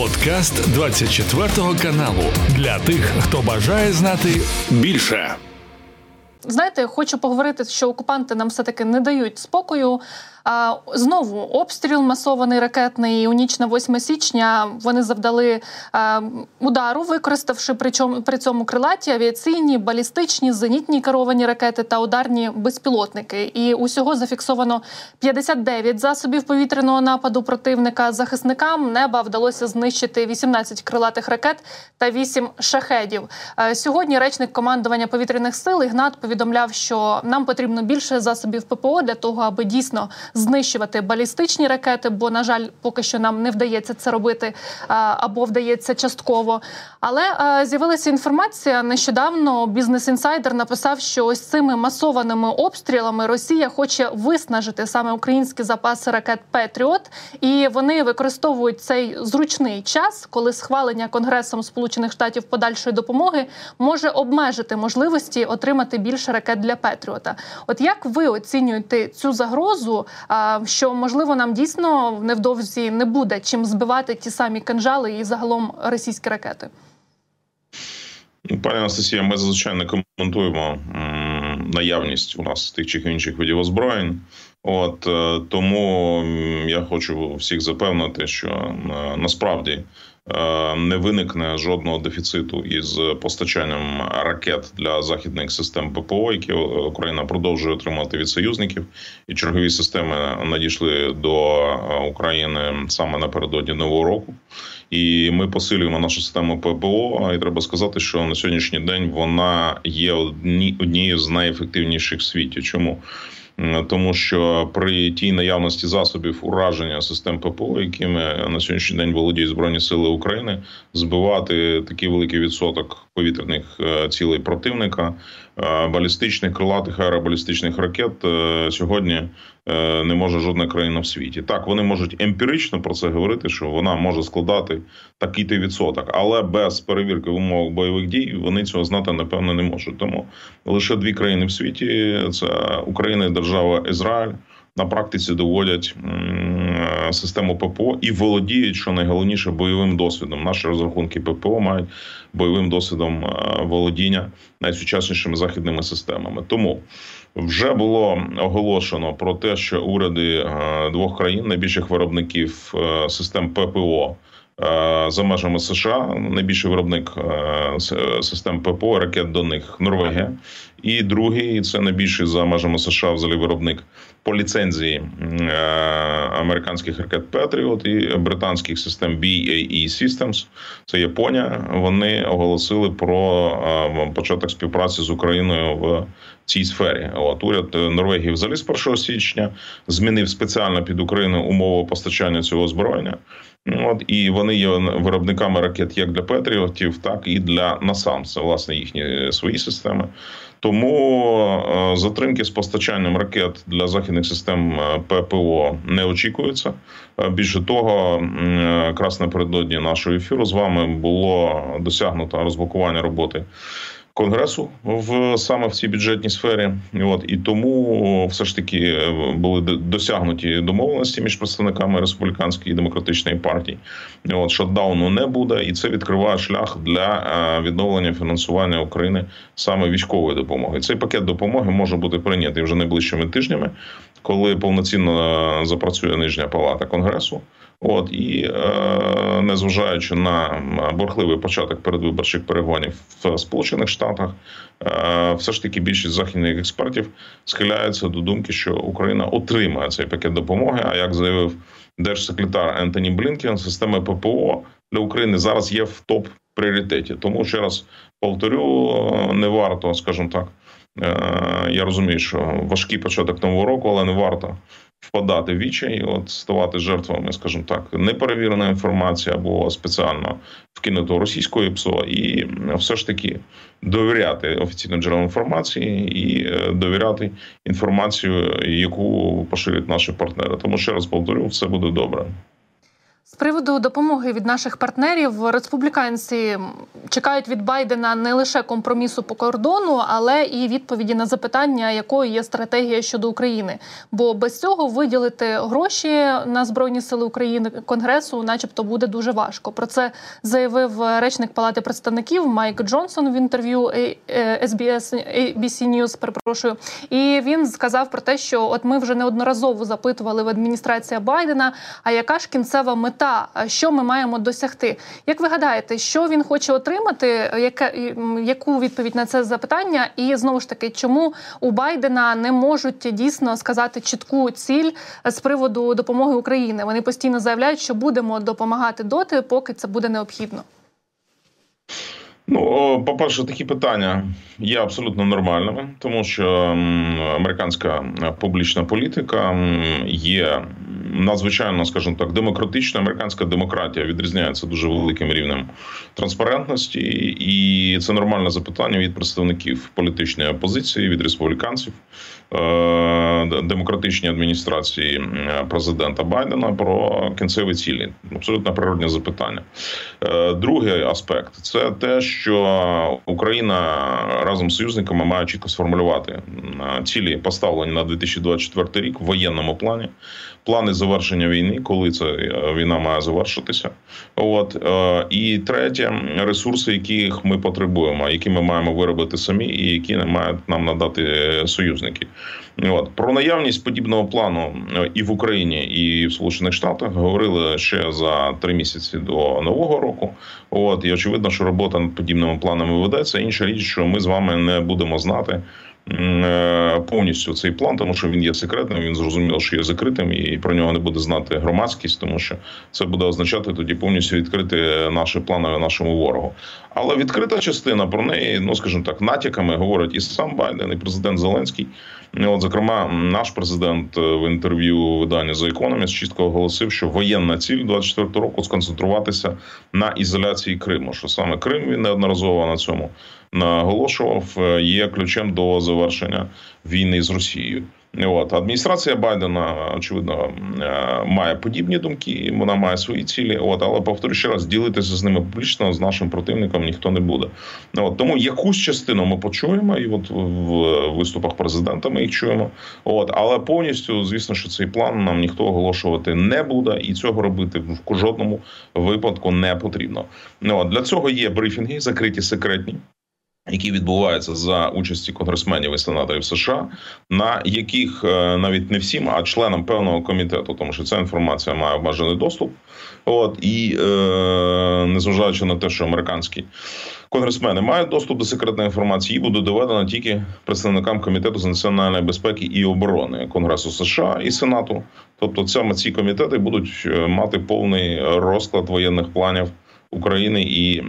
Подкаст 24 каналу для тих, хто бажає знати більше. Знаєте, хочу поговорити, що окупанти нам все таки не дають спокою. Знову обстріл масований ракетний у ніч на 8 січня. Вони завдали удару, використавши причому при цьому крилаті авіаційні, балістичні, зенітні керовані ракети та ударні безпілотники. І усього зафіксовано 59 засобів повітряного нападу противника. Захисникам неба вдалося знищити 18 крилатих ракет та 8 шахедів. Сьогодні речник командування повітряних сил Ігнат повідомляв, що нам потрібно більше засобів ППО для того, аби дійсно знищувати балістичні ракети, бо на жаль, поки що нам не вдається це робити або вдається частково. Але з'явилася інформація нещодавно. Бізнес інсайдер написав, що ось цими масованими обстрілами Росія хоче виснажити саме українські запаси ракет Петріот, і вони використовують цей зручний час, коли схвалення Конгресом Сполучених Штатів подальшої допомоги може обмежити можливості отримати більше ракет для Петріота. От як ви оцінюєте цю загрозу? Що можливо нам дійсно невдовзі не буде чим збивати ті самі канжали і загалом російські ракети. Пані Анастасія, ми зазвичай не коментуємо наявність у нас тих чи інших видів озброєнь. От е, тому я хочу всіх запевнити, що е, насправді не виникне жодного дефіциту із постачанням ракет для західних систем ППО, які Україна продовжує отримати від союзників, і чергові системи надійшли до України саме напередодні нового року. І ми посилюємо нашу систему ППО. І треба сказати, що на сьогоднішній день вона є однією з найефективніших в світі. Чому? Тому що при тій наявності засобів ураження систем ППО, якими на сьогоднішній день володіють збройні сили України, збивати такий великий відсоток повітряних е, цілей противника, балістичних крилатих аеробалістичних ракет е, сьогодні не може жодна країна в світі. Так вони можуть емпірично про це говорити, що вона може складати такий то відсоток, але без перевірки в умовах бойових дій вони цього знати напевно не можуть. Тому лише дві країни в світі: це Україна і держава Ізраїль на практиці доводять систему ППО і володіють, що найголовніше бойовим досвідом. Наші розрахунки ППО мають бойовим досвідом е, володіння найсучаснішими західними системами. Тому вже було оголошено про те, що уряди е, двох країн найбільших виробників е, систем ППО. За межами США найбільший виробник систем ППО ракет до них Норвегія, і другий це найбільший за межами США взагалі виробник по ліцензії е, американських ракет Петріот і британських систем BAE Systems, це Японія. Вони оголосили про е, початок співпраці з Україною в цій сфері. От уряд Норвегії взагалі з 1 січня змінив спеціально під Україну умови постачання цього озброєння. От і вони є виробниками ракет як для Петріотів, так і для НАСАМ. Це власне їхні свої системи. Тому е, затримки з постачанням ракет для західних систем е, ППО не очікуються. Е, більше того, якраз напередодні нашого ефіру з вами було досягнуто розблокування роботи конгресу в саме в цій бюджетній сфері. От і тому все ж таки е, були досягнуті домовленості між представниками республіканської і демократичної партії. От шатдауну не буде, і це відкриває шлях для е, відновлення фінансування України саме військової допомоги. Цей пакет допомоги може бути прийнятий вже найближчими тижнями, коли повноцінно запрацює нижня палата конгресу. От і е, незважаючи на бурхливий початок передвиборчих перегонів в Сполучених Штатах, е, все ж таки більшість західних експертів схиляються до думки, що Україна отримає цей пакет допомоги. А як заявив держсекретар Ентоні Блінкен, система ППО для України зараз є в топ пріоритеті. Тому ще раз повторю, не варто, скажімо так. Е, я розумію, що важкий початок нового року, але не варто впадати в вічай, от ставати жертвами, скажімо так, неперевіреної інформації або спеціально вкинутого російською ПСО, і все ж таки довіряти офіційним джерелам інформації і е, довіряти інформацію, яку поширюють наші партнери. Тому ще раз повторю, все буде добре. З приводу допомоги від наших партнерів республіканці чекають від Байдена не лише компромісу по кордону, але і відповіді на запитання, якою є стратегія щодо України. Бо без цього виділити гроші на збройні сили України конгресу, начебто, буде дуже важко. Про це заявив речник Палати представників Майк Джонсон в інтерв'ю SBS ABC News, Перепрошую, і він сказав про те, що от ми вже неодноразово запитували в адміністрація Байдена. А яка ж кінцева мета? Мета, що ми маємо досягти. Як ви гадаєте, що він хоче отримати? Яка яку відповідь на це запитання? І знову ж таки, чому у Байдена не можуть дійсно сказати чітку ціль з приводу допомоги України? Вони постійно заявляють, що будемо допомагати доти, поки це буде необхідно. Ну, по перше, такі питання є абсолютно нормальними, тому що американська публічна політика є надзвичайно, скажімо так, демократична американська демократія відрізняється дуже великим рівнем транспарентності, і це нормальне запитання від представників політичної опозиції, від республіканців демократичній адміністрації президента Байдена про кінцеві цілі. Абсолютно природне запитання. Е, другий аспект це те, що Україна разом з союзниками має чітко сформулювати цілі поставлені на 2024 рік в воєнному плані плани завершення війни, коли ця е, війна має завершитися. От е, і третє ресурси, яких ми потребуємо, які ми маємо виробити самі, і які мають нам надати союзники. От про наявність подібного плану е, і в Україні, і в Сполучених Штатах говорили ще за три місяці до нового року. От і очевидно, що робота над подібними планами ведеться. Інша річ, що ми з вами не будемо знати. Е, повністю цей план, тому що він є секретним. Він зрозуміло, що є закритим, і про нього не буде знати громадськість, тому що це буде означати тоді повністю відкрити наші плани нашому ворогу. Але відкрита частина про неї, ну скажімо так, натяками говорить і сам Байден, і президент Зеленський. От, зокрема, наш президент е, в інтерв'ю видання The Economist чітко оголосив, що воєнна ціль 24 року сконцентруватися на ізоляції Криму. Що саме Крим він неодноразово на цьому наголошував, е, є ключем до завершення війни з Росією. От адміністрація Байдена очевидно е, має подібні думки, вона має свої цілі. От, але повторю ще раз, ділитися з ними публічно з нашим противником ніхто не буде. От тому якусь частину ми почуємо, і от в виступах президента ми їх чуємо. От але повністю, звісно, що цей план нам ніхто оголошувати не буде, і цього робити в жодному випадку не потрібно. От для цього є брифінги, закриті секретні які відбуваються за участі конгресменів і сенаторів США, на яких е, навіть не всім, а членам певного комітету, тому що ця інформація має обмежений доступ. От і е, незважаючи на те, що американські конгресмени мають доступ до секретної інформації, її буде доведено тільки представникам комітету з національної безпеки і оборони Конгресу США і Сенату. Тобто, саме ці комітети будуть е, мати повний розклад воєнних планів. України і е,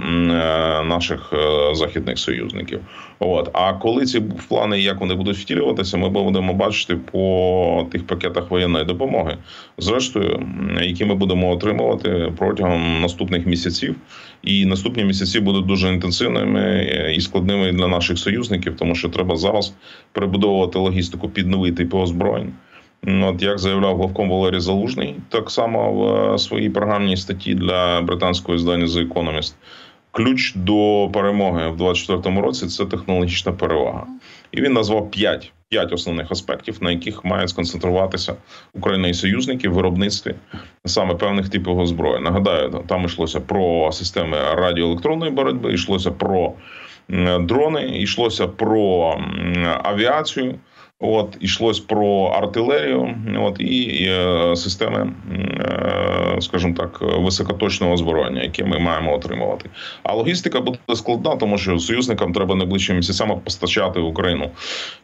наших е, західних союзників. От а коли ці плани, як вони будуть втілюватися, ми будемо бачити по тих пакетах воєнної допомоги, зрештою, які ми будемо отримувати протягом наступних місяців. І наступні місяці будуть дуже інтенсивними е, і складними для наших союзників, тому що треба зараз перебудовувати логістику під новий тип озброєнь. От як заявляв главком Валерій Залужний, так само в е, своїй програмній статті для британського здання The Economist, ключ до перемоги в 2024 році це технологічна перевага, і він назвав п'ять п'ять основних аспектів, на яких мають сконцентруватися Україна і союзники в виробництві саме певних типів озброї. Нагадаю, там йшлося про системи радіоелектронної боротьби, йшлося про дрони, йшлося про авіацію. От ішлось про артилерію, от і, і е, системи, е, скажімо так, високоточного озброєння, яке ми маємо отримувати. А логістика буде складна, тому що союзникам треба найближчими місяцями постачати в Україну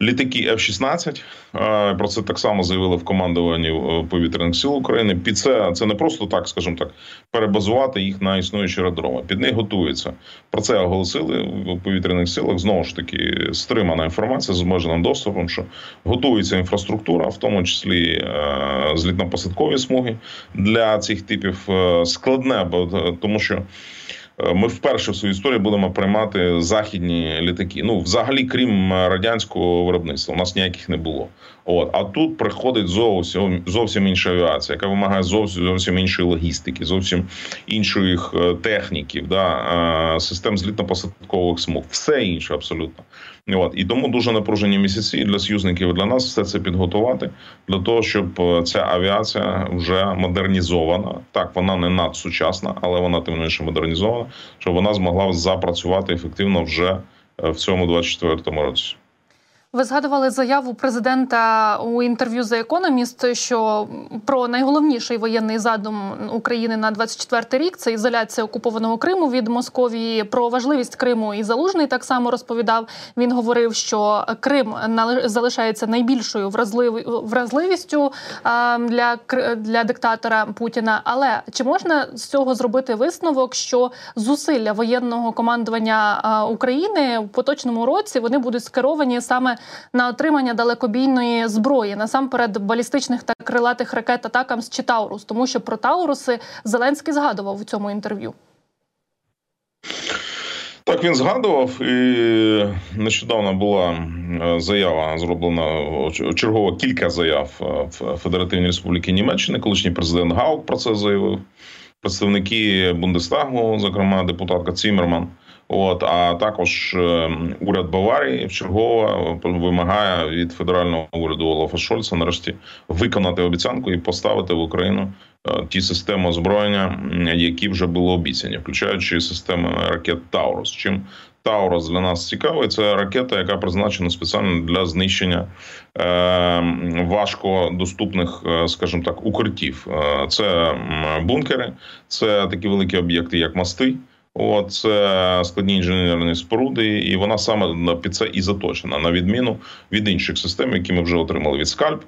літаки F-16. Е, про це так само заявили в командуванні повітряних сил України. Під це це не просто так, скажімо так, перебазувати їх на існуючі аеродроми. Під них готується. Про це оголосили в повітряних силах. Знову ж таки, стримана інформація з обмеженим доступом. що готується інфраструктура, в тому числі е, злітно-посадкові смуги для цих типів е, складне, бо тому що. Е, ми вперше в своїй історії будемо приймати західні літаки. Ну, взагалі, крім радянського виробництва, у нас ніяких не було. От а тут приходить зовсім зовсім інша авіація, яка вимагає зовсім зовсім іншої логістики, зовсім іншої е, техніків, да е, систем злітно-посадкових смуг, все інше абсолютно. От і тому дуже напружені місяці для союзників і для нас все це підготувати для того, щоб ця авіація вже модернізована. Так, вона не надсучасна, але вона тим не менше модернізована щоб вона змогла запрацювати ефективно вже е, в цьому 24-му році. Ви згадували заяву президента у інтерв'ю за економіст, що про найголовніший воєнний задум України на 24 рік це ізоляція окупованого Криму від Московії. Про важливість Криму і залужний так само розповідав. Він говорив, що Крим залишається найбільшою вразливістю для для диктатора Путіна. Але чи можна з цього зробити висновок, що зусилля воєнного командування України в поточному році вони будуть скеровані саме на отримання далекобійної зброї, насамперед балістичних та крилатих ракет Атакамс чи Таурус, тому що про Тауруси Зеленський згадував у цьому інтерв'ю. Так, він згадував, і нещодавно була е, заява зроблена чергово кілька заяв е, в Федеративній Республіки Німеччини. Колишній президент Гаук про це заявив. Представники Бундестагу, зокрема депутатка Цімерман. От а також е, уряд Баварії вчергово вимагає від федерального уряду Олафа Шольца нарешті виконати обіцянку і поставити в Україну е, ті системи озброєння, які вже були обіцяні, включаючи системи ракет Таурус. Чим Таурус для нас цікавий, це ракета, яка призначена спеціально для знищення е, важко доступних, е, скажімо так, укриттів. Е, це бункери, це такі великі об'єкти, як мости. От це складні інженерні споруди, і вона саме під це і заточена на відміну від інших систем, які ми вже отримали від скальп,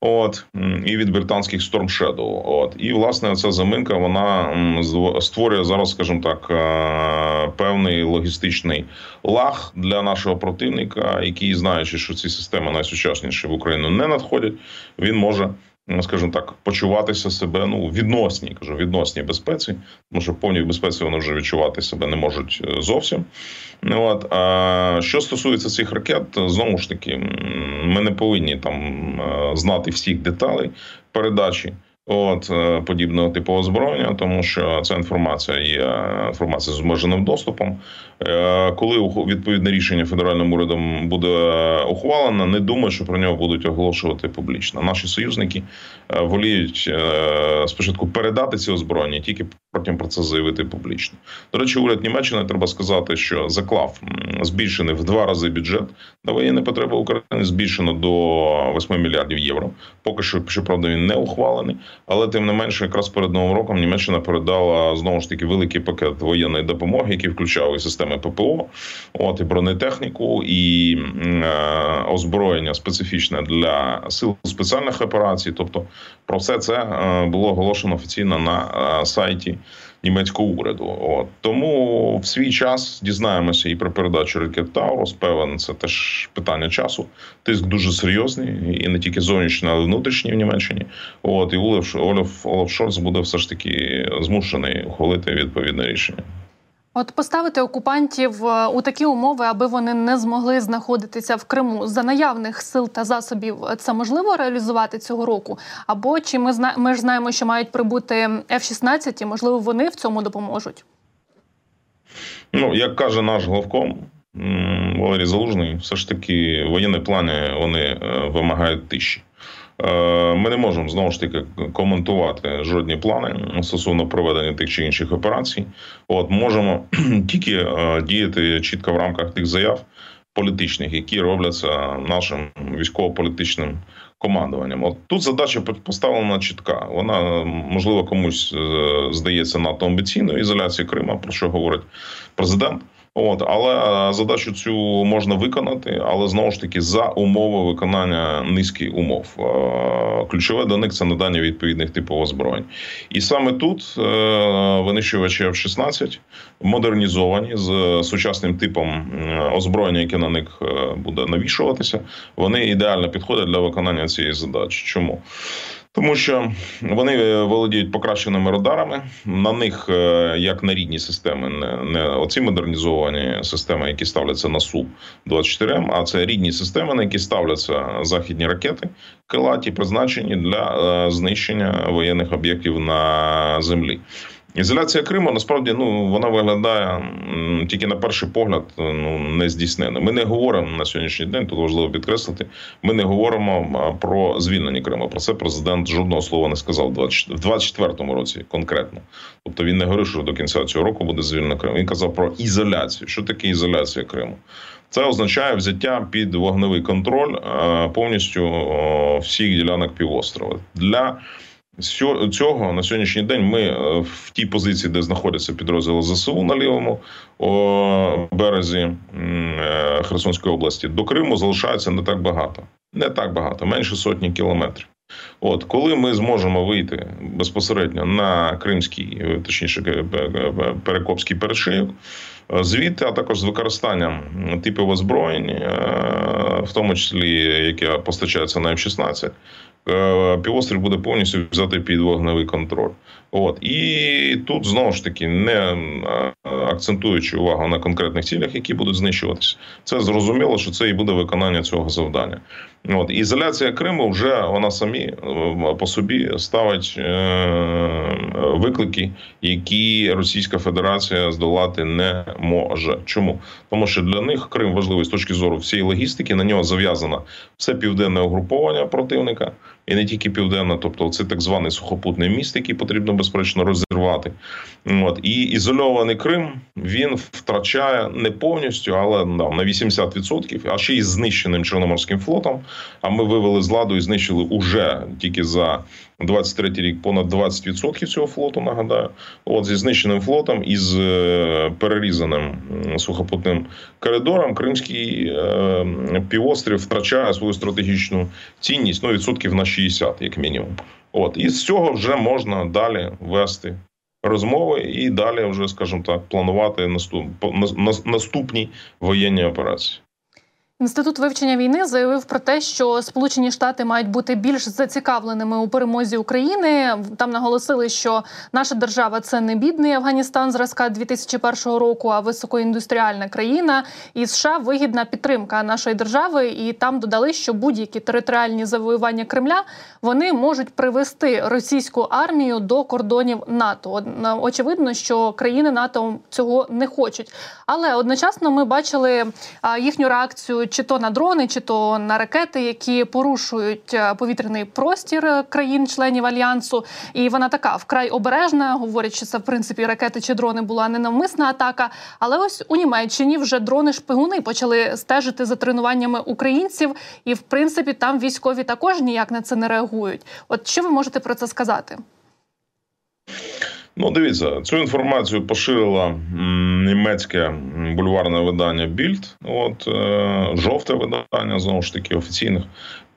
от і від британських Storm Shadow. От і власне ця заминка вона створює зараз, скажімо так, е, певний логістичний лаг для нашого противника, який знаючи, що ці системи найсучасніші в Україну не надходять, він може. Ну, скажімо так, почуватися себе ну відносній, кажу, відносній безпеці, тому що в повній безпеці вони вже відчувати себе не можуть е, зовсім. От а що стосується цих ракет, знову ж таки, ми не повинні там е, знати всіх деталей передачі. От е, подібного типу озброєння, тому що ця інформація є інформація з обмеженим доступом. Е, коли відповідне рішення федеральним урядом буде ухвалено, не думаю, що про нього будуть оголошувати публічно. Наші союзники е, воліють спочатку передати ці озброєння, тільки потім про це заявити публічно. До речі, уряд Німеччини треба сказати, що заклав збільшений в два рази бюджет на воєнні потреби України збільшено до 8 мільярдів євро. Поки що щоправда він не ухвалений. Але тим не менше, якраз перед новим роком Німеччина передала знову ж таки великий пакет воєнної допомоги, який включав і системи ППО, от і бронетехніку, і е, озброєння специфічне для сил спеціальних операцій. Тобто, про все це е, було оголошено офіційно на е, сайті німецького уряду. От тому в свій час дізнаємося і про передачу ракет Таурус. Певен, це теж питання часу. Тиск дуже серйозний, і не тільки зовнішній, але внутрішній в Німеччині. От і Олаф, Олаф Шольц буде все ж таки змушений ухвалити відповідне рішення. От поставити окупантів е, у такі умови, аби вони не змогли знаходитися в Криму за наявних сил та засобів, це можливо реалізувати цього року? Або чи ми зна... ми ж знаємо, що мають прибути F-16, і можливо вони в цьому допоможуть? Ну як каже наш главком Валерій Залужний, все ж таки воєнні плани вони е, вимагають тиші. Е, ми не можемо знову ж таки коментувати жодні плани стосовно проведення тих чи інших операцій. От можемо тільки е, діяти чітко в рамках тих заяв політичних, які робляться нашим військово-політичним командуванням. От тут задача поставлена чітка. Вона можливо комусь е, здається надто амбіційною ізоляції Крима, про що говорить президент. От, але е, задачу цю можна виконати, але знову ж таки за умови виконання низки умов. Е, ключове до них це надання відповідних типів озброєнь. І саме тут е, винищувачі F-16 модернізовані з сучасним типом озброєння, яке на них буде навішуватися. Вони ідеально підходять для виконання цієї задачі. Чому? Тому що вони е, володіють покращеними радарами. На них, е, як на рідні системи, не не оці модернізовані системи, які ставляться на су 24 м а це рідні системи, на які ставляться західні ракети, крилаті, призначені для е, знищення воєнних об'єктів на землі. Ізоляція Криму насправді ну вона виглядає тільки на перший погляд ну не здійснена. Ми не говоримо на сьогоднішній день. Тут важливо підкреслити. Ми не говоримо про звільнення Криму. Про це президент жодного слова не сказав в 24-му році конкретно. Тобто він не говорив, що до кінця цього року буде звільнено Крим. Він казав про ізоляцію. Що таке ізоляція Криму? Це означає взяття під вогневий контроль повністю всіх ділянок півострова для цього на сьогоднішній день ми е, в тій позиції, де знаходяться підрозділи ЗСУ на лівому березі е, Херсонської області, до Криму залишається не так багато, не так багато, менше сотні кілометрів. От коли ми зможемо вийти безпосередньо на кримський, е, точніше перекопський перешийок, звідти, а також з використанням типів озброєнь, в тому числі яке постачається на М16, Е, півострів буде повністю взяти під вогневий контроль. От і тут знову ж таки не е, акцентуючи увагу на конкретних цілях, які будуть знищуватися, це зрозуміло, що це і буде виконання цього завдання. От ізоляція Криму вже вона самі е, по собі ставить виклики, які Російська Федерація здолати не може. Чому тому, що для них Крим важливий з точки зору всієї логістики, на нього зав'язано все південне угруповання противника і не тільки південна, тобто це так званий сухопутний міст, який потрібно безперечно розірвати. От і ізольований Крим він втрачає не повністю, але да, на 80%, а ще й знищеним Чорноморським флотом. А ми вивели з ладу і знищили уже тільки за 23 рік понад 20% цього флоту. Нагадаю, от зі знищеним флотом і з е, перерізаним сухопутним коридором Кримський е, півострів втрачає свою стратегічну цінність ну відсотків на 60, як мінімум. От і з цього вже можна далі вести розмови і далі, вже скажімо так, планувати наступ наступні воєнні операції. Інститут вивчення війни заявив про те, що Сполучені Штати мають бути більш зацікавленими у перемозі України. Там наголосили, що наша держава це не бідний Афганістан зразка 2001 року, а високоіндустріальна країна. І США вигідна підтримка нашої держави. І там додали, що будь-які територіальні завоювання Кремля вони можуть привести російську армію до кордонів НАТО. Очевидно, що країни НАТО цього не хочуть, але одночасно ми бачили їхню реакцію чи то на дрони, чи то на ракети, які порушують е, повітряний простір е, країн-членів альянсу. І вона така вкрай обережна. Говорять, що це в принципі ракети чи дрони була ненавмисна атака. Але ось у Німеччині вже дрони-шпигуни почали стежити за тренуваннями українців, і в принципі там військові також ніяк на це не реагують. От що ви можете про це сказати? Ну, дивіться, цю інформацію поширило німецьке бульварне видання Більд. От е, жовте видання знову ж таки офіційних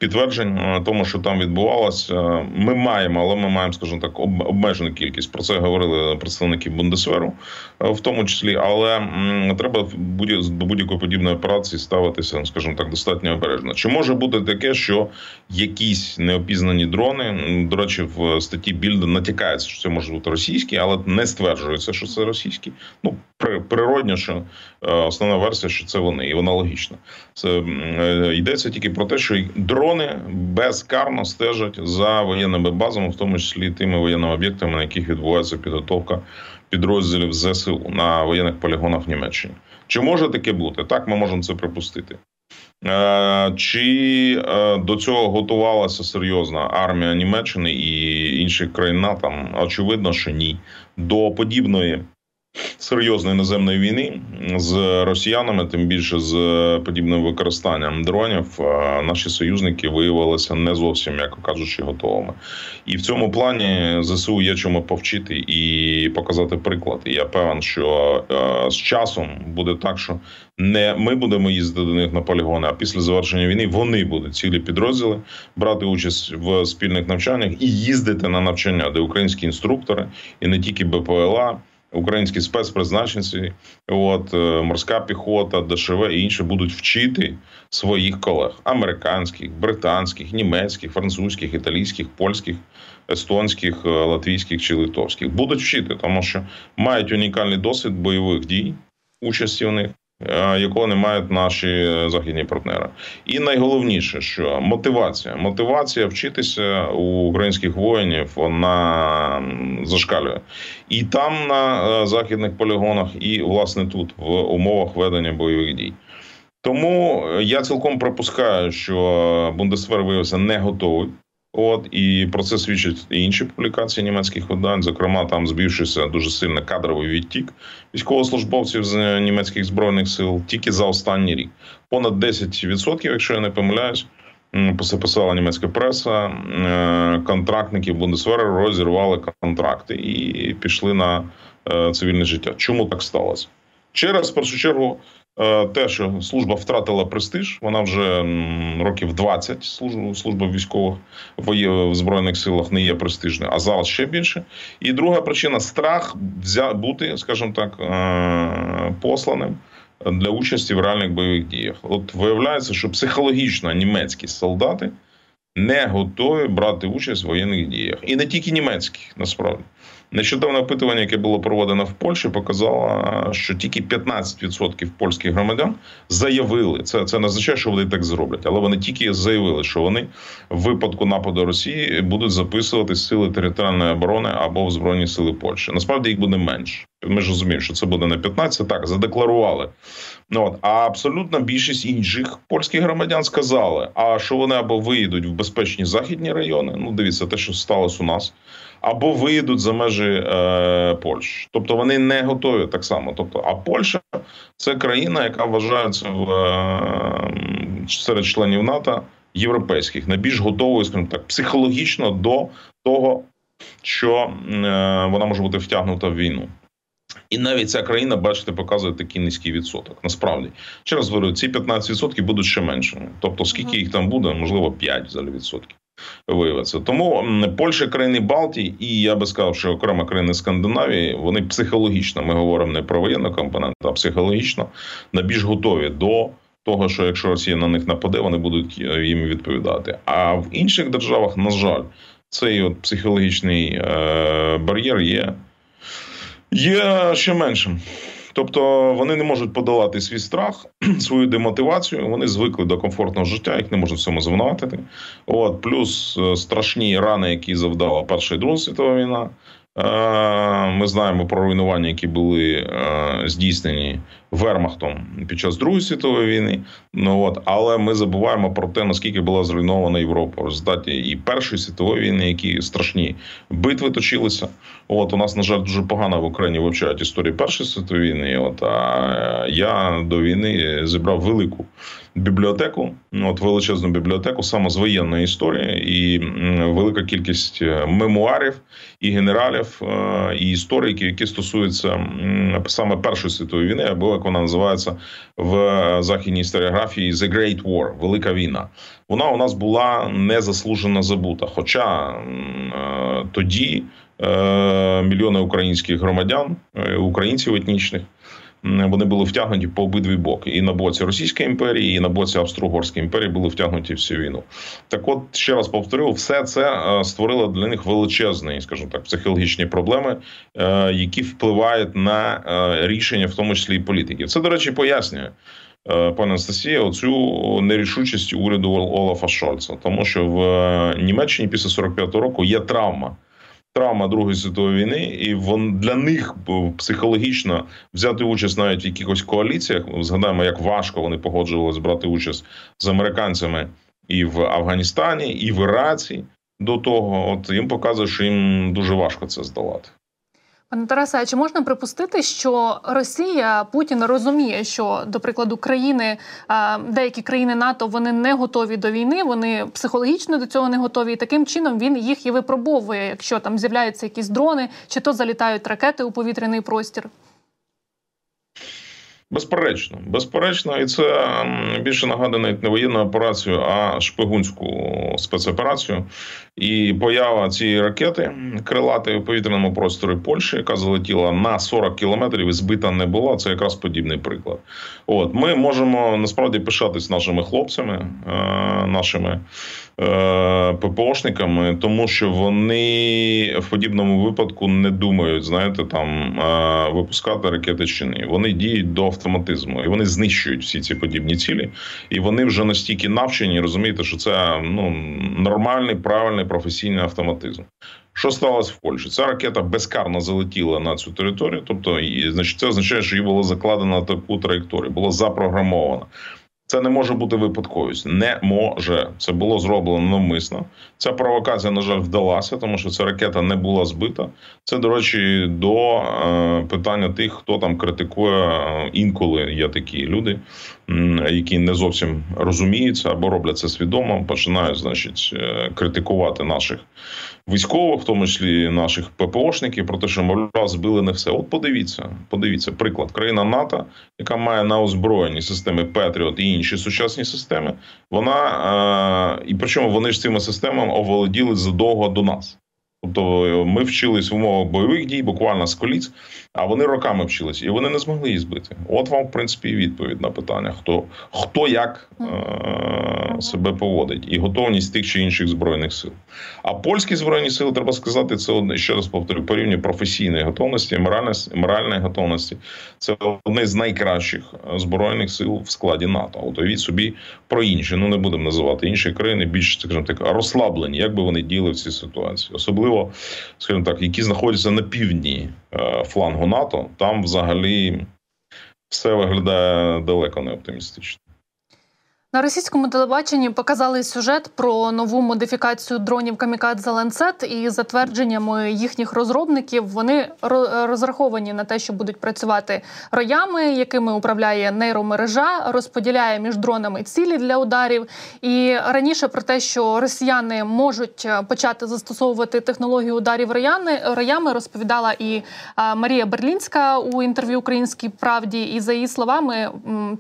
підтверджень е, тому, що там відбувалося. Ми маємо, але ми маємо, скажімо так, обмежену кількість. Про це говорили представники Бундесверу, е, в тому числі. Але треба до будь-якої подібної операції ставитися, ну, скажімо так, достатньо обережно. Чи може бути таке, що якісь неопізнані дрони до речі, в статті Більда натякається, що це може бути російські, але не стверджується, що це російські. Ну природньо, що е, основна версія, що це вони, і вона логічна. Це йдеться тільки про те, що дрони безкарно стежать за воєнними базами, в тому числі тими воєнними об'єктами, на яких відбувається підготовка підрозділів ЗСУ на воєнних полігонах в Німеччині. Чи може таке бути? Так, ми можемо це припустити. Е, чи е, до цього готувалася серйозна армія Німеччини і інших країн НАТО? Очевидно, що ні. До подібної серйозної наземної війни з росіянами, тим більше з подібним використанням дронів, наші союзники виявилися не зовсім, як кажучи, готовими. І в цьому плані зсу є чому повчити і показати приклад. І Я певен, що з часом буде так, що не ми будемо їздити до них на полігони, а після завершення війни вони будуть цілі підрозділи брати участь в спільних навчаннях і їздити на навчання, де українські інструктори і не тільки БПЛА українські спецпризначенці, от е, морська піхота, ДШВ і інші будуть вчити своїх колег американських, британських, німецьких, французьких, італійських, польських, естонських, е, латвійських чи литовських. Будуть вчити, тому що мають унікальний досвід бойових дій, участі в них. Е, якого не мають наші е, західні партнери, і найголовніше, що мотивація, мотивація вчитися у українських воїнів вона зашкалює. І там на е, західних полігонах, і власне тут в умовах ведення бойових дій. Тому я цілком припускаю, що Бундесвер виявився не готовий От і про це свідчать і інші публікації німецьких видань. Зокрема, там збільшився дуже сильно кадровий відтік військовослужбовців з німецьких збройних сил тільки за останній рік. Понад 10%, якщо я не помиляюсь, писала німецька преса. Е, контрактники Бундесвери розірвали контракти і пішли на е, цивільне життя. Чому так сталося? Через першу чергу Е, те, що служба втратила престиж, вона вже років 20 служба військових в збройних силах не є престижною, а зараз ще більше. І друга причина страх бути, скажімо так, е, посланим для участі в реальних бойових діях. От виявляється, що психологічно німецькі солдати не готові брати участь в воєнних діях, і не тільки німецькі, насправді. Нещодавне опитування, яке було проведено в Польщі, показало, що тільки 15% польських громадян заявили це. Це не означає, що вони так зроблять, але вони тільки заявили, що вони в випадку нападу Росії будуть записувати сили територіальної оборони або в збройні сили Польщі. Насправді їх буде менше. Ми ж розуміємо, що це буде не 15, так задекларували. Ну от а абсолютна більшість інших польських громадян сказали, а що вони або виїдуть в безпечні західні райони. Ну, дивіться, те, що сталося у нас або виїдуть за межі е, Польщі. Тобто вони не готові так само. Тобто, а Польща це країна, яка вважається в е, серед членів НАТО європейських, найбільш готовою, скажімо так, психологічно до того, що е, вона може бути втягнута в війну. І навіть ця країна, бачите, показує такий низький відсоток. Насправді, ще раз говорю, ці 15% будуть ще меншими. Тобто, скільки їх там буде, можливо, 5 взагалі відсотків виявиться. Тому Польща, країни Балтії, і я би сказав, що окремо країни Скандинавії, вони психологічно, ми говоримо не про воєнну компоненту, а психологічно найбільш готові до. Того, що якщо Росія на них нападе, вони будуть е, їм відповідати. А в інших державах, на жаль, цей от психологічний е, бар'єр є, є ще меншим. Тобто вони не можуть подолати свій страх, свою демотивацію. Вони звикли до комфортного життя, їх не можуть цьому звинуватити. От плюс е, страшні рани, які завдала Перша і Друга світова війна. Е, ми знаємо про руйнування, які були е, здійснені Вермахтом під час Другої світової війни. Ну от але ми забуваємо про те, наскільки була зруйнована Європа в результаті і Першої світової війни, які страшні битви точилися. От у нас на жаль дуже погано в Україні вивчають історію Першої світової війни. От а я до війни зібрав велику бібліотеку, от величезну бібліотеку саме з воєнної історії, і велика кількість е, мемуарів і генералів е, і істориків, які стосуються саме Першої світової війни, або вона називається в західній історіографії The Great War, Велика війна. Вона у нас була незаслужено забута. Хоча е, тоді мільйони українських громадян, українців етнічних вони були втягнуті по обидві боки, і на боці Російської імперії, і на боці Австро-Угорської імперії були втягнуті всю війну. Так, от ще раз повторю, все це е, створило для них величезні, скажімо так, психологічні проблеми, е, які впливають на е, рішення, в тому числі і політиків. Це до речі, пояснює. Пане Анастасія, оцю нерішучість уряду Олафа Шольца, тому що в Німеччині після 45-го року є травма травма Другої світової війни, і вон для них психологічно взяти участь навіть в якихось коаліціях. Згадаємо, як важко вони погоджувалися брати участь з американцями і в Афганістані, і в Іраці. До того, от їм показує, що їм дуже важко це здолати. Пане Тарасе, а чи можна припустити, що Росія Путін розуміє, що до прикладу країни деякі країни НАТО вони не готові до війни, вони психологічно до цього не готові. і Таким чином він їх і випробовує, якщо там з'являються якісь дрони, чи то залітають ракети у повітряний простір? Безперечно, безперечно, і це більше нагадує навіть не воєнну операцію, а шпигунську спецоперацію. І поява цієї ракети крилатої в повітряному просторі Польщі, яка залетіла на 40 кілометрів і збита не була. Це якраз подібний приклад. От ми можемо насправді пишатись нашими хлопцями, е, нашими е, ППОшниками, тому що вони в подібному випадку не думають, знаєте, там е, випускати ракети чи ні. Вони діють до автоматизму і вони знищують всі ці подібні цілі. І вони вже настільки навчені, розумієте, що це ну нормальний, правильний професійний автоматизм. Що сталося в Польщі? Ця ракета безкарно залетіла на цю територію, тобто і значить, це означає, що її було закладено на таку траєкторію, було запрограмовано. Це не може бути випадковістю. Не може. Це було зроблено навмисно. Ця провокація, на жаль, вдалася, тому що ця ракета не була збита. Це, до речі, до е, питання тих, хто там критикує е, інколи. Є такі люди, які не зовсім розуміються або роблять це свідомо, починають, значить, е, критикувати наших військових, в тому числі наших ППОшників, про те, що мовляв, збили не все. От подивіться, подивіться, приклад країна НАТО, яка має на озброєнні системи Петріот і інші сучасні системи. Вона е, і причому вони ж цими системами оволоділи задовго до нас. Тобто е, ми вчились в умовах бойових дій, буквально з коліць, а вони роками вчилися, і вони не змогли її збити. От вам, в принципі, і відповідь на питання: хто хто як е- себе поводить, і готовність тих чи інших збройних сил. А польські збройні сили, треба сказати, це одне ще раз повторю, по рівню професійної готовності, моральної, моральної готовності. Це одне з найкращих збройних сил в складі НАТО. От уявіть собі про інші. Ну не будемо називати інші країни більш скажімо так розслаблені, як би вони діяли в цій ситуації, особливо скажімо так, які знаходяться на півдні е, флангу НАТО. Там взагалі все виглядає далеко не оптимістично. На російському телебаченні показали сюжет про нову модифікацію дронів Камікадзе Ланцет і затвердженнями їхніх розробників вони розраховані на те, що будуть працювати роями, якими управляє нейромережа, розподіляє між дронами цілі для ударів. І раніше про те, що росіяни можуть почати застосовувати технологію ударів рояни роями, розповідала і Марія Берлінська у інтерв'ю Українській правді. І за її словами,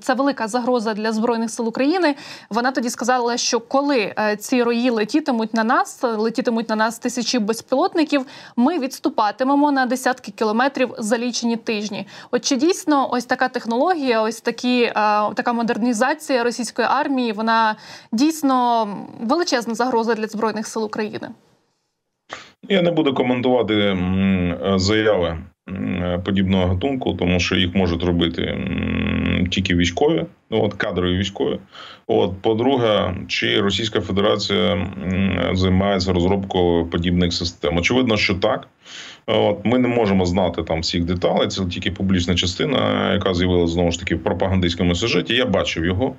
це велика загроза для збройних сил України. України. Вона тоді сказала, що коли е, ці рої летітимуть на нас, летітимуть на нас тисячі безпілотників, ми відступатимемо на десятки кілометрів за лічені тижні. От чи дійсно ось така технологія, ось такі е, така модернізація російської армії, вона дійсно величезна загроза для збройних сил України? Я не буду коментувати заяви подібного гатунку, тому що їх можуть робити тільки військові, ну от кадрові військові. От, по-друге, чи Російська Федерація займається розробкою подібних систем? Очевидно, що так. От Ми не можемо знати там всіх деталей. Це тільки публічна частина, яка з'явилася знову ж таки в пропагандистському сюжеті. Я бачив його.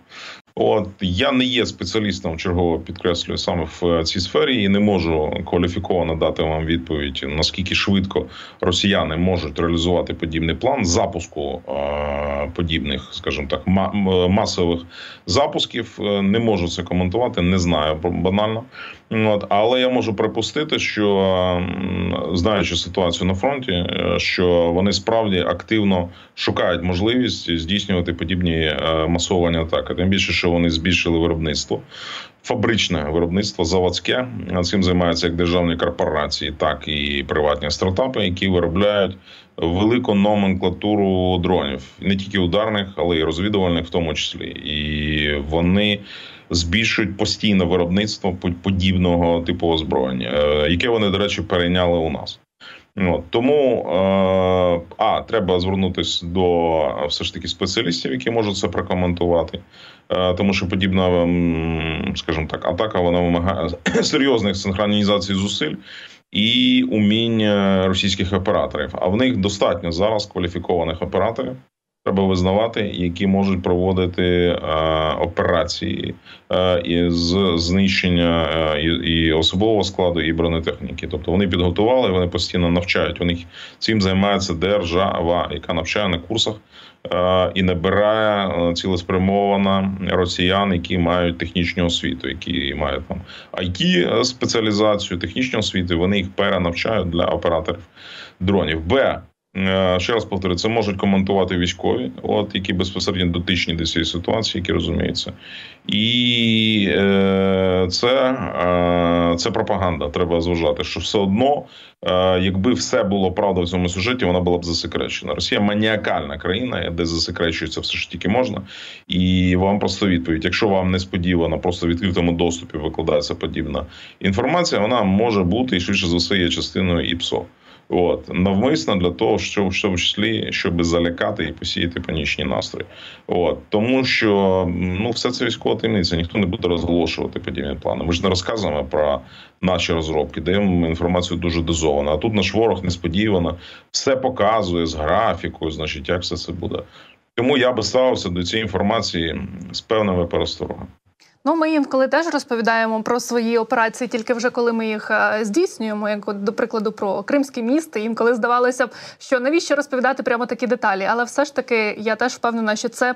От я не є спеціалістом, чергово підкреслюю саме в цій сфері, і не можу кваліфіковано дати вам відповідь наскільки швидко росіяни можуть реалізувати подібний план запуску е, подібних, скажімо так, масових запусків. Е, не можу це коментувати, не знаю банально. От, Але я можу припустити, що знаючи ситуацію на фронті, е, що вони справді активно шукають можливість здійснювати подібні масовані атаки. Тим більше, що вони збільшили виробництво, фабричне виробництво заводське. Цим займаються як державні корпорації, так і приватні стартапи, які виробляють велику номенклатуру дронів, не тільки ударних, але й розвідувальних, в тому числі, і вони. Збільшують постійно виробництво подібного типу озброєння, е, яке вони, до речі, перейняли у нас. От, Тому е, а треба звернутися до все ж таки спеціалістів, які можуть це прокоментувати. Е, тому що подібна, скажімо так, атака вона вимагає серйозних синхронізацій зусиль і уміння російських операторів. А в них достатньо зараз кваліфікованих операторів. Треба визнавати, які можуть проводити е, операції е, із знищення е, і, особового складу і бронетехніки. Тобто вони підготували, вони постійно навчають. У них цим займається держава, яка навчає на курсах е, і набирає е, цілеспрямовано росіян, які мають технічну освіту, які мають там it спеціалізацію, технічну освіту. Вони їх перенавчають для операторів дронів. Б ще раз повторю, це можуть коментувати військові, от які безпосередньо дотичні до цієї ситуації, які розуміються, і е, це е, це пропаганда. Треба зважати, що все одно, е, якби все було правда в цьому сюжеті, вона була б засекречена. Росія маніакальна країна, де засекречується все що тільки можна. І вам просто відповідь: якщо вам несподівано, просто в відкритому доступі викладається подібна інформація, вона може бути і швидше за все є частиною ІПСО. От навмисно для того, щоб в числі щоб залякати і посіяти панічні настрої. От тому, що ну все це військова таємниця, ніхто не буде розголошувати подібні плани. Ми ж не розказуємо про наші розробки, даємо інформацію дуже дозовано. А тут наш ворог несподівано все показує з графікою, значить, як все це буде. Тому я би ставився до цієї інформації з певними пересторогами. Ну, ми інколи теж розповідаємо про свої операції, тільки вже коли ми їх е, здійснюємо, як до прикладу про Кримські місти. Інколи здавалося б, що навіщо розповідати прямо такі деталі, але все ж таки я теж впевнена, що це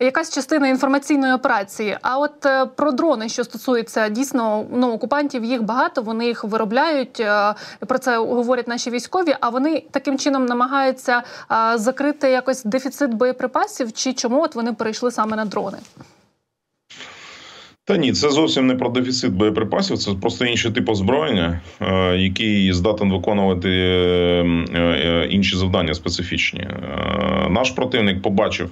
якась частина інформаційної операції. А от е, про дрони, що стосується дійсно ну, окупантів, їх багато, вони їх виробляють. Е, про це говорять наші військові. А вони таким чином намагаються закрити якось дефіцит боєприпасів, чи чому от вони перейшли саме на дрони? Та ні, це зовсім не про дефіцит боєприпасів, це просто інший тип озброєння, е, який здатен виконувати е, е, інші завдання специфічні. Наш противник побачив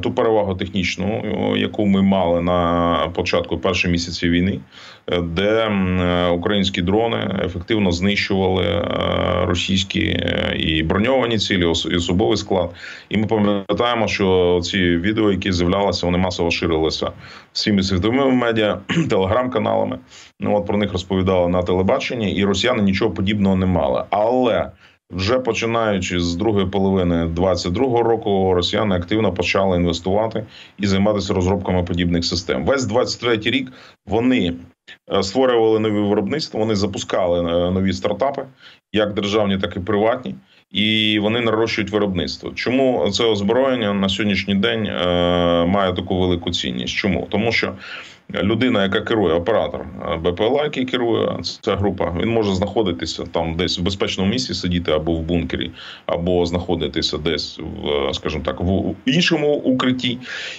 ту перевагу технічну, яку ми мали на початку перших місяців війни, е, де е, українські дрони ефективно знищували російські і броньовані цілі, і особовий склад. І ми пам'ятаємо, що ці відео, які з'являлися, вони масово ширилися всіми світовими медіа, телеграм-каналами. Ну от про них розповідали на телебаченні, і росіяни нічого подібного не мали. Але вже починаючи з другої половини 22-го року, росіяни активно почали інвестувати і займатися розробками подібних систем. Весь 23-й рік вони е, створювали нові виробництва, вони запускали е, нові стартапи, як державні, так і приватні, і вони нарощують виробництво. Чому це озброєння на сьогоднішній день е, має таку велику цінність? Чому тому, що людина, яка керує оператор е, БПЛА, який керує ця група, він може знаходитися там десь в безпечному місці, сидіти або в бункері, або знаходитися десь в, е, скажімо так, в іншому укритті,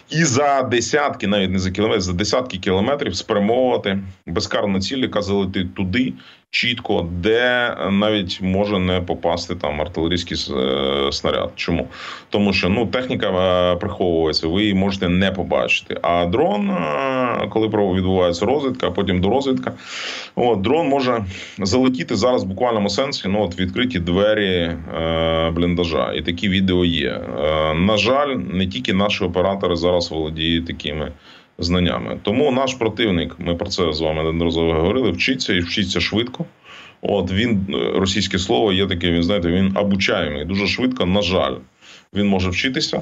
і за десятки, навіть не за кілометр, за десятки кілометрів спрямовувати безкарну ціль, яка залетить туди, чітко, де навіть може не попасти там артилерійський е, снаряд. Чому? Тому що ну техніка е, приховується, ви її можете не побачити. А дрон, е, коли відбувається розвідка, а потім до розвідка, от дрон може залетіти зараз в буквальному сенсі. Ну от відкриті двері бліндажа, і такі відео є. На жаль, не тільки наші оператори зараз володіють такими знаннями. Тому наш противник, ми про це з вами неодноразово говорили, вчиться і вчиться швидко. От він російське слово є таке. Він знаєте, він обучаємий дуже швидко. На жаль, він може вчитися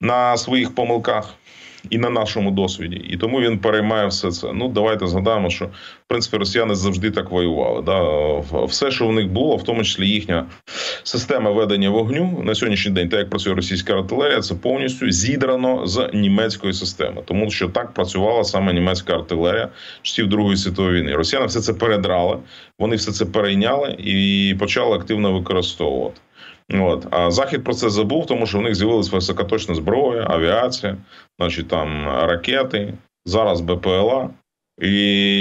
на своїх помилках і на нашому досвіді, і тому він переймає все це. Ну давайте згадаємо, що в принципі росіяни завжди так воювали. Да? Все, що в них було, в тому числі їхня система ведення вогню на сьогоднішній день, так як працює російська артилерія, це повністю зідрано з німецької системи, тому що так працювала саме німецька артилерія часів Другої світової війни. Росіяни все це передрали, вони все це перейняли і почали активно використовувати. От а захід про це забув, тому що в них з'явилася високоточна зброя, авіація, значить там ракети, зараз БПЛА, і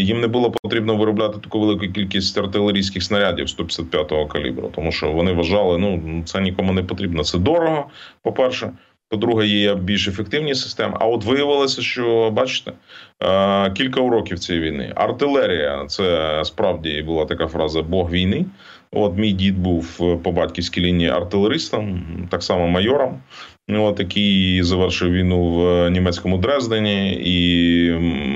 їм не було потрібно виробляти таку велику кількість артилерійських снарядів 155-го калібру, тому що вони вважали, ну це нікому не потрібно. Це дорого. По перше, по-друге, є більш ефективні системи. А от виявилося, що бачите, кілька уроків цієї війни. Артилерія це справді була така фраза Бог війни. От мій дід був е, по батьківській лінії артилеристом, так само майором. От який завершив війну в е, німецькому Дрездені, і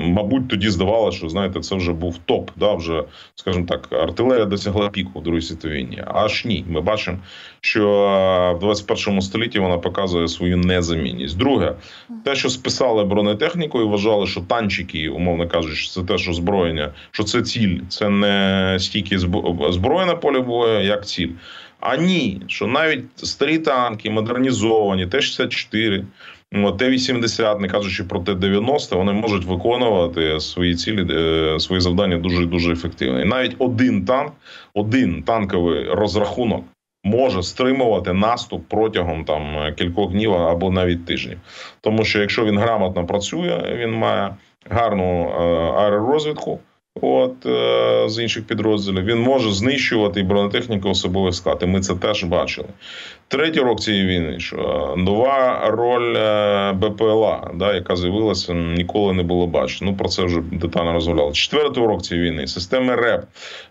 мабуть, тоді здавалося, що знаєте, це вже був топ. Да, вже скажімо так, артилерія досягла піку в Другій світовій війні. Аж ні, ми бачимо, що е, в 21 столітті вона показує свою незамінність. Друге, те, що списали бронетехніку і вважали, що танчики, умовно кажучи, це теж озброєння, що це ціль, це не стільки зброя на полі бою, як ціль. А ні, що навіть старі танки, модернізовані, Т-64, Т-80, не кажучи про Т-90, вони можуть виконувати свої цілі, е, свої завдання дуже дуже ефективно. І навіть один танк, один танковий розрахунок може стримувати наступ протягом там кількох днів або навіть тижнів. Тому що якщо він грамотно працює, він має гарну е, аеророзвідку. От е, з інших підрозділів він може знищувати і бронетехніку особових склад. І Ми це теж бачили. Третій рок цієї війни, що нова роль е, БПЛА, да, яка з'явилася, ніколи не було бачено. Ну про це вже детально розмовляли. Четвертий урок цієї війни системи РЕП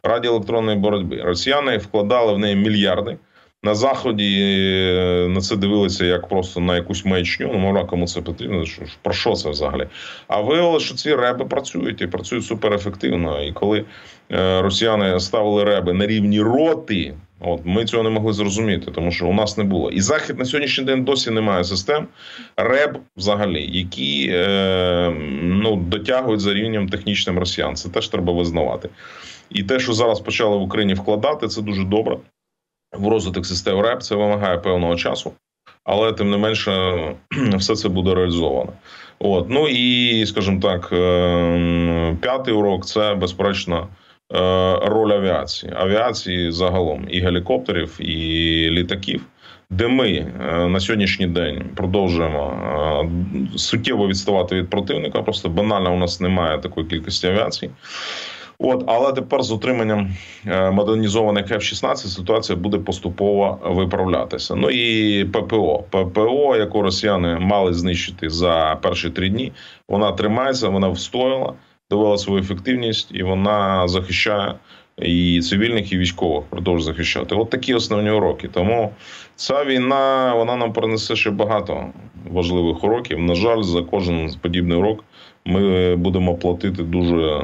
радіоелектронної боротьби. Росіяни вкладали в неї мільярди. На заході е, на це дивилися як просто на якусь маячню. Ну, мовляв, кому це потрібно. Що про що це взагалі? А виявилося, що ці реби працюють і працюють суперефективно. І коли е, росіяни ставили реби на рівні роти, от ми цього не могли зрозуміти, тому що у нас не було. І захід на сьогоднішній день досі немає систем реб, взагалі, які е, ну дотягують за рівнем технічним росіян. Це теж треба визнавати. І те, що зараз почали в Україні вкладати, це дуже добре в розвиток систем РЕП. Це вимагає певного часу, але тим не менше, все це буде реалізовано. От ну і скажімо так, е, п'ятий урок це безперечно. Е, роль авіації, авіації загалом і гелікоптерів, і літаків, де ми е, на сьогоднішній день продовжуємо суттєво відставати від противника. Просто банально у нас немає такої кількості авіації. От, але тепер з утриманням е, модернізованих F-16 ситуація буде поступово виправлятися. Ну і ППО, ППО, яку росіяни мали знищити за перші три дні, вона тримається, вона встояла, довела свою ефективність і вона захищає і цивільних, і військових продовжує захищати. От такі основні уроки. Тому ця війна вона нам принесе ще багато важливих уроків. На жаль, за кожен подібний урок ми будемо платити дуже е,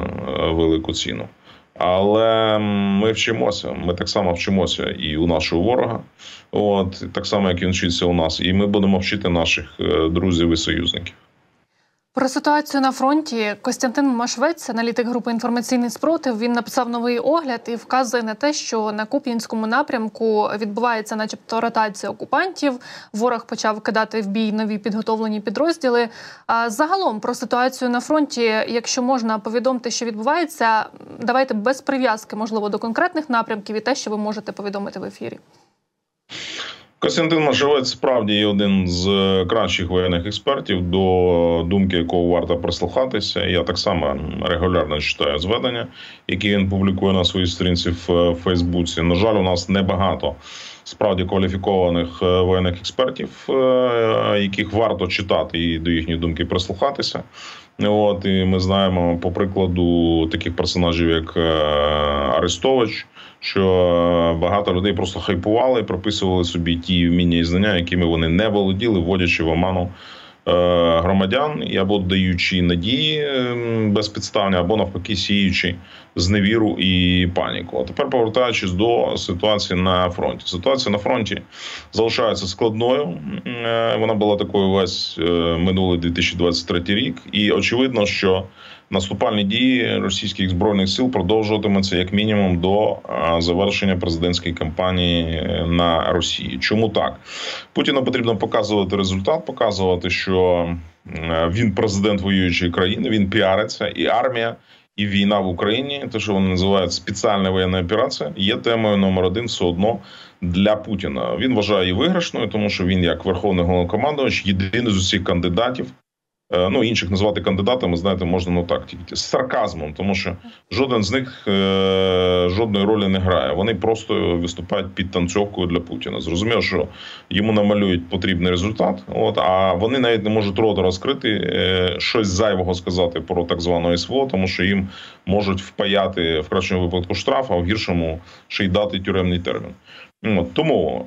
велику ціну. Але ми вчимося. Ми так само вчимося і у нашого ворога, от так само як він вчиться у нас, і ми будемо вчити наших е, друзів і союзників. Про ситуацію на фронті Костянтин Машвець, аналітик групи інформаційний спротив, він написав новий огляд і вказує на те, що на Куп'янському напрямку відбувається, начебто, ротація окупантів. Ворог почав кидати в бій нові підготовлені підрозділи. А загалом про ситуацію на фронті, якщо можна повідомити, що відбувається, давайте без прив'язки, можливо, до конкретних напрямків і те, що ви можете повідомити в ефірі. Костянтин Машевець справді є один з е, кращих воєнних експертів, до думки якого варто прислухатися. Я так само регулярно читаю зведення, які він публікує на своїй сторінці в е, Фейсбуці. На жаль, у нас небагато справді кваліфікованих е, воєнних експертів, яких варто читати і до їхньої думки прислухатися. От і ми знаємо по прикладу таких персонажів, як Арестович що багато людей просто хайпували, прописували собі ті вміння і знання, якими вони не володіли, вводячи в оману е, громадян або даючи надії ем, безпідставні, або навпаки сіючи зневіру і паніку. А тепер повертаючись до ситуації на фронті. Ситуація на фронті залишається складною. Е, вона була такою весь е, минулий 2023 рік, і очевидно, що наступальні дії російських збройних сил продовжуватимуться як мінімум до завершення президентської кампанії е, на Росії. Чому так Путіну потрібно показувати результат, показувати, що він президент воюючої країни, він піариться і армія. І війна в Україні, те, що вони називають спеціальна воєнна операція, є темою номер один все одно для Путіна. Він вважає її виграшною, тому що він, як верховний головнокомандувач, єдиний з усіх кандидатів, Е, ну інших назвати кандидатами, знаєте, можна ну так тільки з сарказмом, тому що жоден з них е, жодної ролі не грає. Вони просто виступають під танцьовкою для Путіна. Зрозуміло, що йому намалюють потрібний результат. От а вони навіть не можуть рота розкрити е, щось зайвого сказати про так звану СВО, тому що їм можуть впаяти в кращому випадку штраф, а в гіршому ще й дати тюремний термін. Тому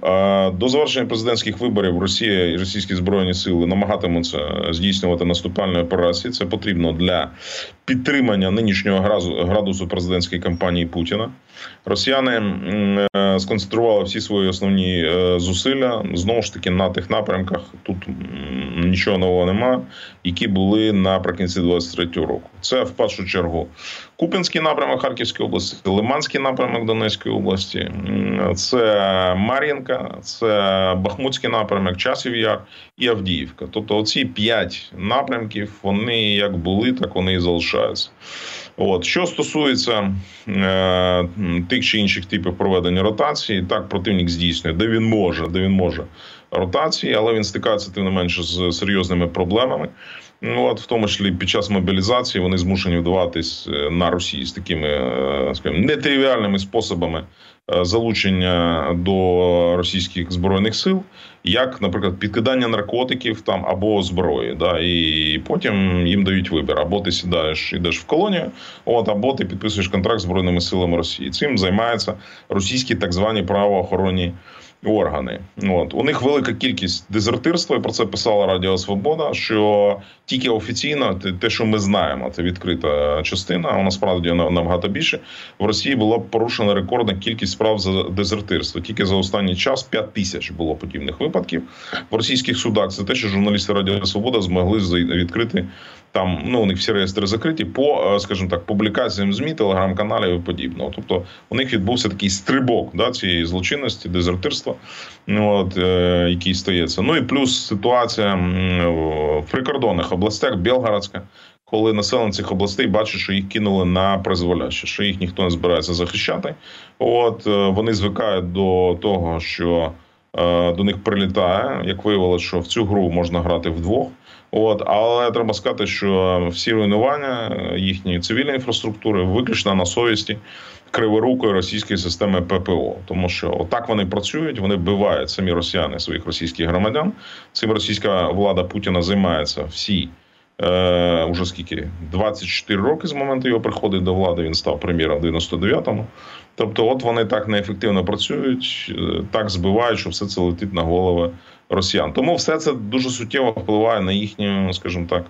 до завершення президентських виборів Росія і російські збройні сили намагатимуться здійснювати наступальні операції. Це потрібно для підтримання нинішнього градусу президентської кампанії Путіна. Росіяни е, сконцентрували всі свої основні е, зусилля знову ж таки на тих напрямках. Тут нічого нового немає, які були наприкінці 23-го року. Це в першу чергу Купінський напрямок Харківської області, Лиманський напрямок Донецької області, це Мар'їнка, це Бахмутський напрямок, Часів Яр і Авдіївка. Тобто, оці п'ять напрямків вони як були, так вони і залишаються. От що стосується е, тих чи інших типів проведення ротації. Так, противник здійснює, де він може, де він може ротації, але він стикається тим не менше з серйозними проблемами. Ну от в тому числі під час мобілізації вони змушені вдаватись е, на Росії з такими е, скажімо, нетривіальними способами е, залучення до російських збройних сил, як, наприклад, підкидання наркотиків там або зброї. Да, І потім їм дають вибір: або ти сідаєш, йдеш в колонію, от або ти підписуєш контракт з збройними силами Росії. Цим займаються російські так звані правоохоронні органи. От у них велика кількість дезертирства. і Про це писала Радіо Свобода. Що тільки офіційно, те, що ми знаємо, це відкрита частина. А насправді набагато більше в Росії була порушена рекордна кількість справ за дезертирство. Тільки за останній час 5 тисяч було подібних випадків в російських судах. Це те, що журналісти Радіо Свобода змогли відкрити там. Ну у них всі реєстри закриті по, е, скажімо так, публікаціям змі, телеграм-каналів і подібного. Тобто у них відбувся такий стрибок да цієї злочинності, дезертирства от, е, який стається. Ну і плюс ситуація в прикордонних областях, Білгородська, коли населення цих областей бачить, що їх кинули на призволяще, що їх ніхто не збирається захищати. От е, вони звикають до того, що е, до них прилітає. Як виявилося, що в цю гру можна грати вдвох. От, але треба сказати, що всі руйнування їхньої цивільної інфраструктури виключно на совісті криворукої російської системи ППО, тому що отак вони працюють, вони вбивають самі росіяни своїх російських громадян. Цим російська влада Путіна займається всі. Е, уже скільки 24 роки з моменту його приходу до влади. Він став прем'єром в 99-му. Тобто, от вони так неефективно працюють, е, так збивають, що все це летить на голови росіян. Тому все це дуже суттєво впливає на їхню, скажімо так,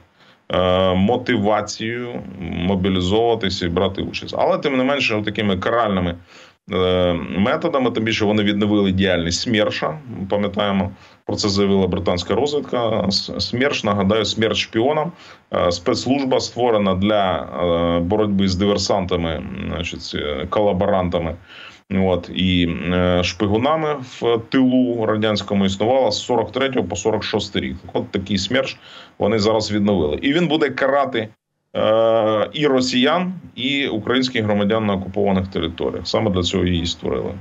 Е, мотивацію мобілізовуватися і брати участь. Але тим не менше, такими каральними е, методами, тим більше вони відновили діяльність СМЕРШа. Пам'ятаємо, про це заявила британська розвідка. СМЕРШ, нагадаю, смерть шпіонам. Е, спецслужба створена для боротьби з диверсантами, значить, колаборантами. От і е, шпигунами в тилу радянському існувала з 43 по 46 рік. От такий смерч вони зараз відновили, і він буде карати е, і росіян, і українських громадян на окупованих територіях. Саме для цього її створили.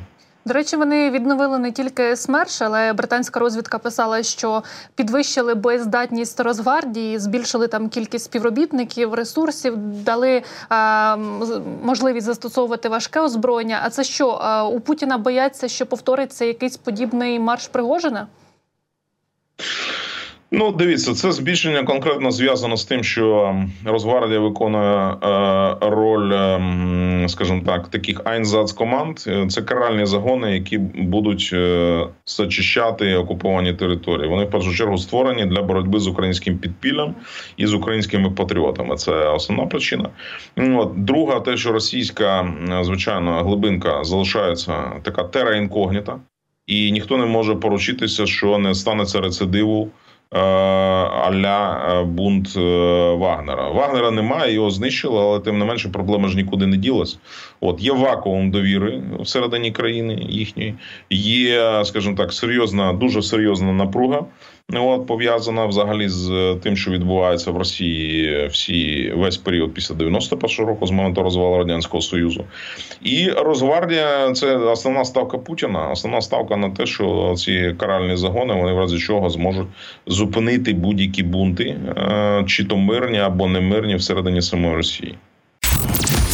До речі, вони відновили не тільки СМЕРШ, але британська розвідка писала, що підвищили боєздатність Росгвардії, збільшили там кількість співробітників, ресурсів, дали е, можливість застосовувати важке озброєння. А це що у Путіна бояться, що повториться якийсь подібний марш Пригожина? Ну, дивіться, це збільшення конкретно зв'язано з тим, що Росгвардія виконує е, роль, е, скажімо так, таких команд. Це каральні загони, які будуть е, зачищати окуповані території. Вони в першу чергу створені для боротьби з українським підпіллям і з українськими патріотами. Це основна причина. От друга, те, що російська звичайно глибинка залишається така тера інкогніта, і ніхто не може поручитися, що не станеться рецидиву. Е, аля е, бунт е, Вагнера. Вагнера немає, його знищили, але тим не менше проблема ж нікуди не ділась. От є вакуум довіри всередині країни їхньої, є, скажімо так, серйозна, дуже серйозна напруга. От пов'язана взагалі з тим, що відбувається в Росії всі весь період після 91-го року з моменту розвалу радянського союзу, і Росгвардія це основна ставка Путіна. Основна ставка на те, що ці каральні загони вони в разі чого зможуть зупинити будь-які бунти, е, чи то мирні або не мирні всередині самої Росії.